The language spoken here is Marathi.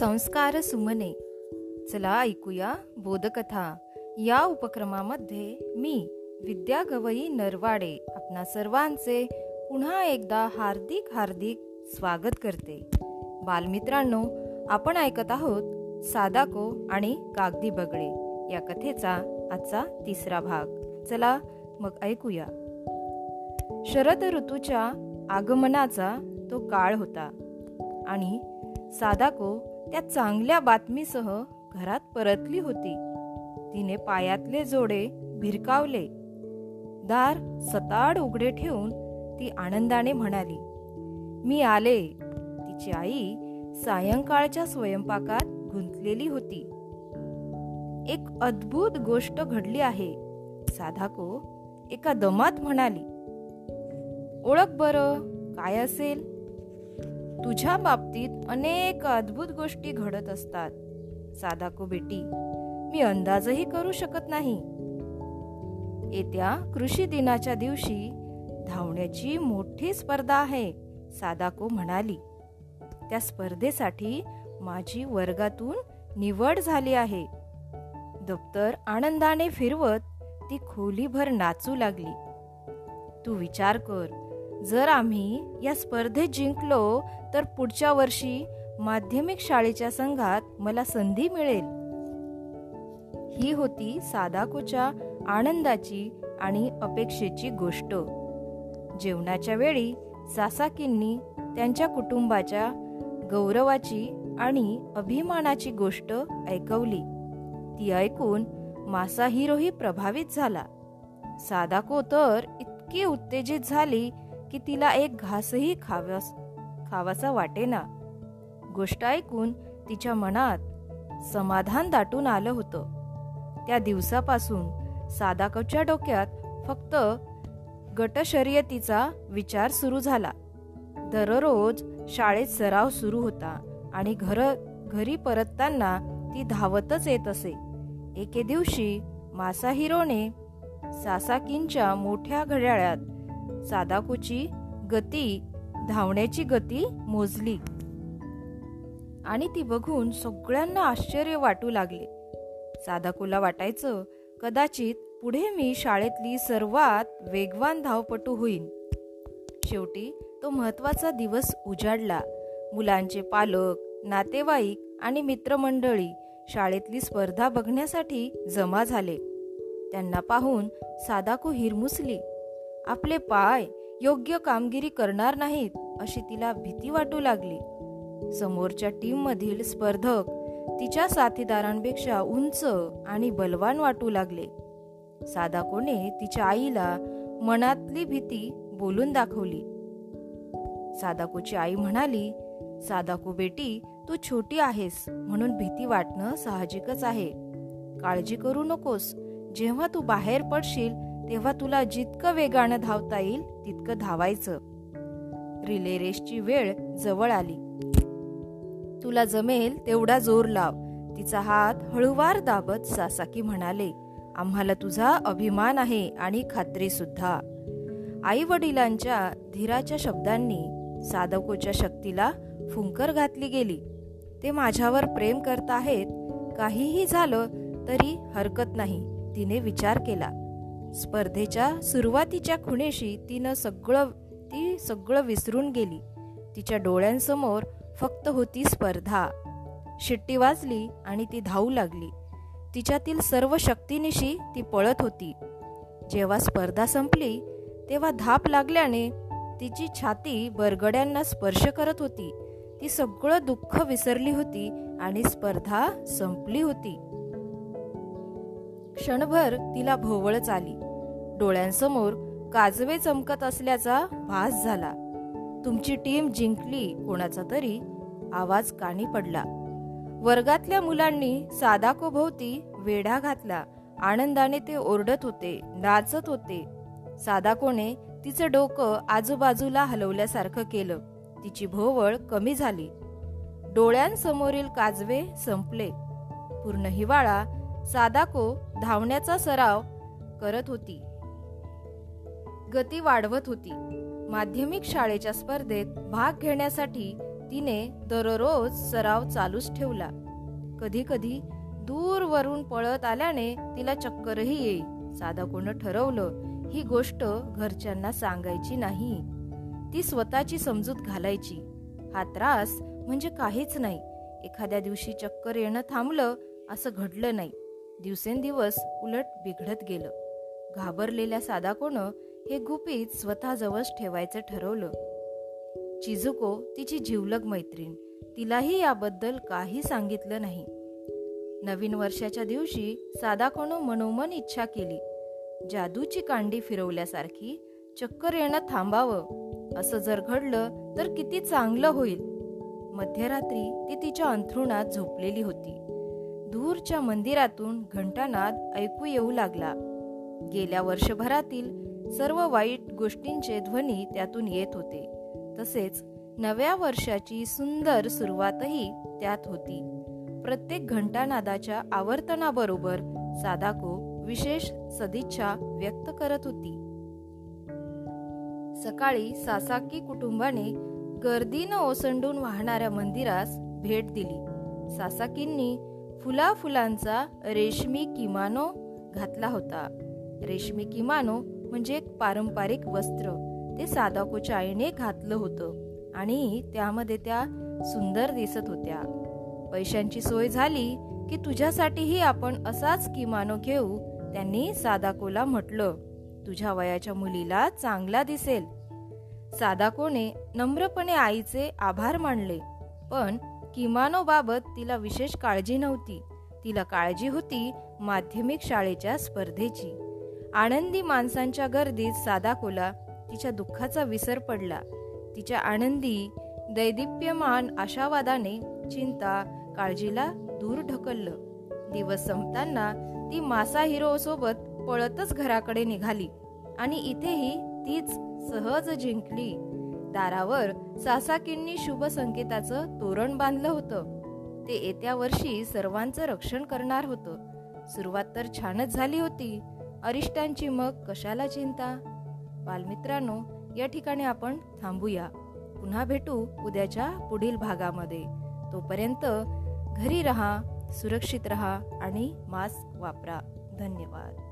संस्कार सुमने. चला ऐकूया बोधकथा. या उपक्रमामध्ये मी विद्या गवई नरवाडे आपणा सर्वांचे पुन्हा एकदा हार्दिक हार्दिक स्वागत करते. बालमित्रांनो आपण ऐकत आहोत सादाको आणि कागदी बगळे या कथेचा आजचा तिसरा भाग. चला मग ऐकूया. शरद ऋतूच्या आगमनाचा तो काळ होता आणि सादाको त्या चांगल्या बातमीसह घरात परतली होती. तिने पायातले जोडे भिरकावले. दार सताड उघडे ठेवून ती आनंदाने म्हणाली मी आले. तिची आई सायंकाळच्या स्वयंपाकात गुंतलेली होती. एक अद्भुत गोष्ट घडली आहे. साधाको एका दमात म्हणाली ओळख बरं काय असेल? तुझ्या बाबतीत अनेक अद्भुत गोष्टी घडत असतात. साधाको बेटी मी अंदाजही करू शकत नाही. येत्या कृषी दिनाच्या दिवशी धावण्याची मोठी स्पर्धा आहे सादाको म्हणाली. त्या स्पर्धेसाठी माझी वर्गातून निवड झाली आहे. दप्तर आनंदाने फिरवत ती खोलीभर नाचू लागली. तू विचार कर जर आम्ही या स्पर्धेत जिंकलो तर पुढच्या वर्षी माध्यमिक शाळेच्या संघात मला संधी मिळेल. ही होती सादाकोच्या आनंदाची आणि अपेक्षेची गोष्ट. जेवणाच्या वेळी सासाकींनी त्यांच्या कुटुंबाच्या गौरवाची आणि अभिमानाची गोष्ट ऐकवली. ती ऐकून मासा हिरोही प्रभावित झाला. सादाको तर इतकी उत्तेजित झाली की तिला एक घासही खावास खावासा वाटेना. गोष्ट ऐकून तिच्या मनात समाधान दाटून आलं होतं. त्या दिवसापासून सादाकोच्या डोक्यात फक्त गटशर्यतीचा विचार सुरू झाला. दररोज शाळेत सराव सुरू होता आणि घर घरी परतताना ती धावतच येत असे. एके दिवशी मासा हिरोने सासाकींच्या मोठ्या घड्याळ्यात सादाकूची गती धावण्याची गती मोजली. आणि ती बघून सगळ्यांना आश्चर्य वाटू लागले. सादाकूला वाटायचं कदाचित पुढे मी शाळेतली सर्वात वेगवान धावपटू होईन. शेवटी तो महत्त्वाचा दिवस उजाडला. मुलांचे पालक नातेवाईक आणि मित्रमंडळी शाळेतली स्पर्धा बघण्यासाठी जमा झाले. त्यांना पाहून सादाकू हिरमुसली. आपले पाय योग्य कामगिरी करणार नाहीत अशी तिला भीती वाटू लागली. समोरच्या टीममधील स्पर्धक तिच्या साथीदारांपेक्षा उंच आणि बलवान वाटू लागले. सादाकोने तिच्या आईला मनातली भीती बोलून दाखवली. सादाकोची आई म्हणाली सादाको बेटी तू छोटी आहेस म्हणून भीती वाटणं साहजिकच आहे. काळजी करू नकोस. जेव्हा तू बाहेर पडशील तेव्हा तुला जितकं वेगानं धावता येईल तितकं धावायचं. रिले रेसची वेळ जवळ आली. तुला जमेल तेवढा जोर लाव. तिचा हात हळूवार दाबत सासाकी म्हणाले आम्हाला तुझा अभिमान आहे आणि खात्री सुद्धा. आई वडिलांच्या धीराच्या शब्दांनी साधकोच्या शक्तीला फुंकर घातली गेली. ते माझ्यावर प्रेम करत आहेत. काहीही झालं तरी हरकत नाही तिने विचार केला. स्पर्धेच्या सुरुवातीच्या खुणेशी तिनं सगळं ती सगळं विसरून गेली. तिच्या डोळ्यांसमोर फक्त होती स्पर्धा. शिट्टी वाजली आणि ती धावू लागली. तिच्यातील सर्व शक्तीनिशी ती पळत होती. जेव्हा स्पर्धा संपली तेव्हा धाप लागल्याने तिची छाती बरगड्यांना स्पर्श करत होती. ती सगळं दुःख विसरली होती आणि स्पर्धा संपली होती. क्षणभर तिला भोवळच आली. डोळ्यांसमोर काजवे चमकत असल्याचा भास झाला. तुमची टीम जिंकली कोणाचा तरी आवाज कानी पडला. वर्गातल्या मुलांनी सादाकोभोवती वेढा घातला. आनंदाने ते ओरडत होते नाचत होते. सादाकोने तिचं डोकं आजूबाजूला हलवल्यासारखं केलं. तिची भोवळ कमी झाली. डोळ्यांसमोरील काजवे संपले. पूर्ण हिवाळा सादाको धावण्याचा सराव करत होती. गती वाढवत होती. माध्यमिक शाळेच्या स्पर्धेत भाग घेण्यासाठी तिने दररोज सराव चालूच ठेवला. कधी कधी दूरवरून पळत आल्याने तिला चक्करही येई. साधा कोण ठरवलं ही गोष्ट घरच्यांना सांगायची नाही. ती स्वतःची समजूत घालायची. हा त्रास म्हणजे काहीच नाही. एखाद्या दिवशी चक्कर येणं थांबलं असं घडलं नाही. दिवसेंदिवस उलट बिघडत गेलं. घाबरलेल्या सादाकोनं हे गुपित स्वतःजवळच ठेवायचं ठरवलं. चिजुको तिची जिवलग मैत्रीण तिलाही याबद्दल काही सांगितलं नाही. नवीन वर्षाच्या दिवशी सादाकोनं मनोमन इच्छा केली. जादूची कांडी फिरवल्यासारखी चक्कर येणं थांबावं असं जर घडलं तर किती चांगलं होईल. मध्यरात्री ती तिच्या अंथरुणात झोपलेली होती. दूरच्या मंदिरातून घंटानाद ऐकू येऊ लागला. गेल्या वर्षभरातील सर्व वाईट गोष्टींचे ध्वनी त्यातून येत होते. तसेच नव्या वर्षाची सुंदर सुरुवातही त्यात होती. प्रत्येक घंटानादाच्या आवर्तनाबरोबर सादाको विशेष सदिच्छा व्यक्त करत होती. सकाळी सासाकी कुटुंबाने गर्दीनं ओसंडून वाहणाऱ्या मंदिरास भेट दिली. सासाकींनी फुला फुलांचा रेशमी किमानो घातला होता. रेशमी किमानो म्हणजे एक पारंपरिक वस्त्र. ते सादाकोच्या आईने घातलं होतं आणि त्यामध्ये त्या सुंदर दिसत होत्या. पैशांची सोय झाली की तुझ्यासाठीही आपण असाच किमानो घेऊ त्यांनी सादाकोला म्हटलं. तुझ्या वयाच्या मुलीला चांगला दिसेल. सादाकोने नम्रपणे आईचे आभार मानले पण किमानोबाबत तिला विशेष काळजी नव्हती. तिला काळजी होती माध्यमिक शाळेच्या स्पर्धेची. आनंदी माणसांच्या गर्दीत सादाकोला तिच्या दुःखाचा विसर पडला. तिच्या आनंदी दैदिप्यमान आशावादाने चिंता काळजीला दूर ढकललं. दिवस संपताना ती मासा हिरो सोबत पळतच घराकडे निघाली आणि इथेही तीच सहज जिंकली. दारावर सासाकींनी शुभ संकेताचं तोरण बांधलं होतं. ते येत्या वर्षी सर्वांचं रक्षण करणार होतं. सुरुवात तर छानच झाली होती. अरिष्टांची मग कशाला चिंता? बालमित्रांनो या ठिकाणी आपण थांबूया. पुन्हा भेटू उद्याच्या पुढील भागामध्ये. तोपर्यंत घरी रहा सुरक्षित रहा आणि मास्क वापरा. धन्यवाद.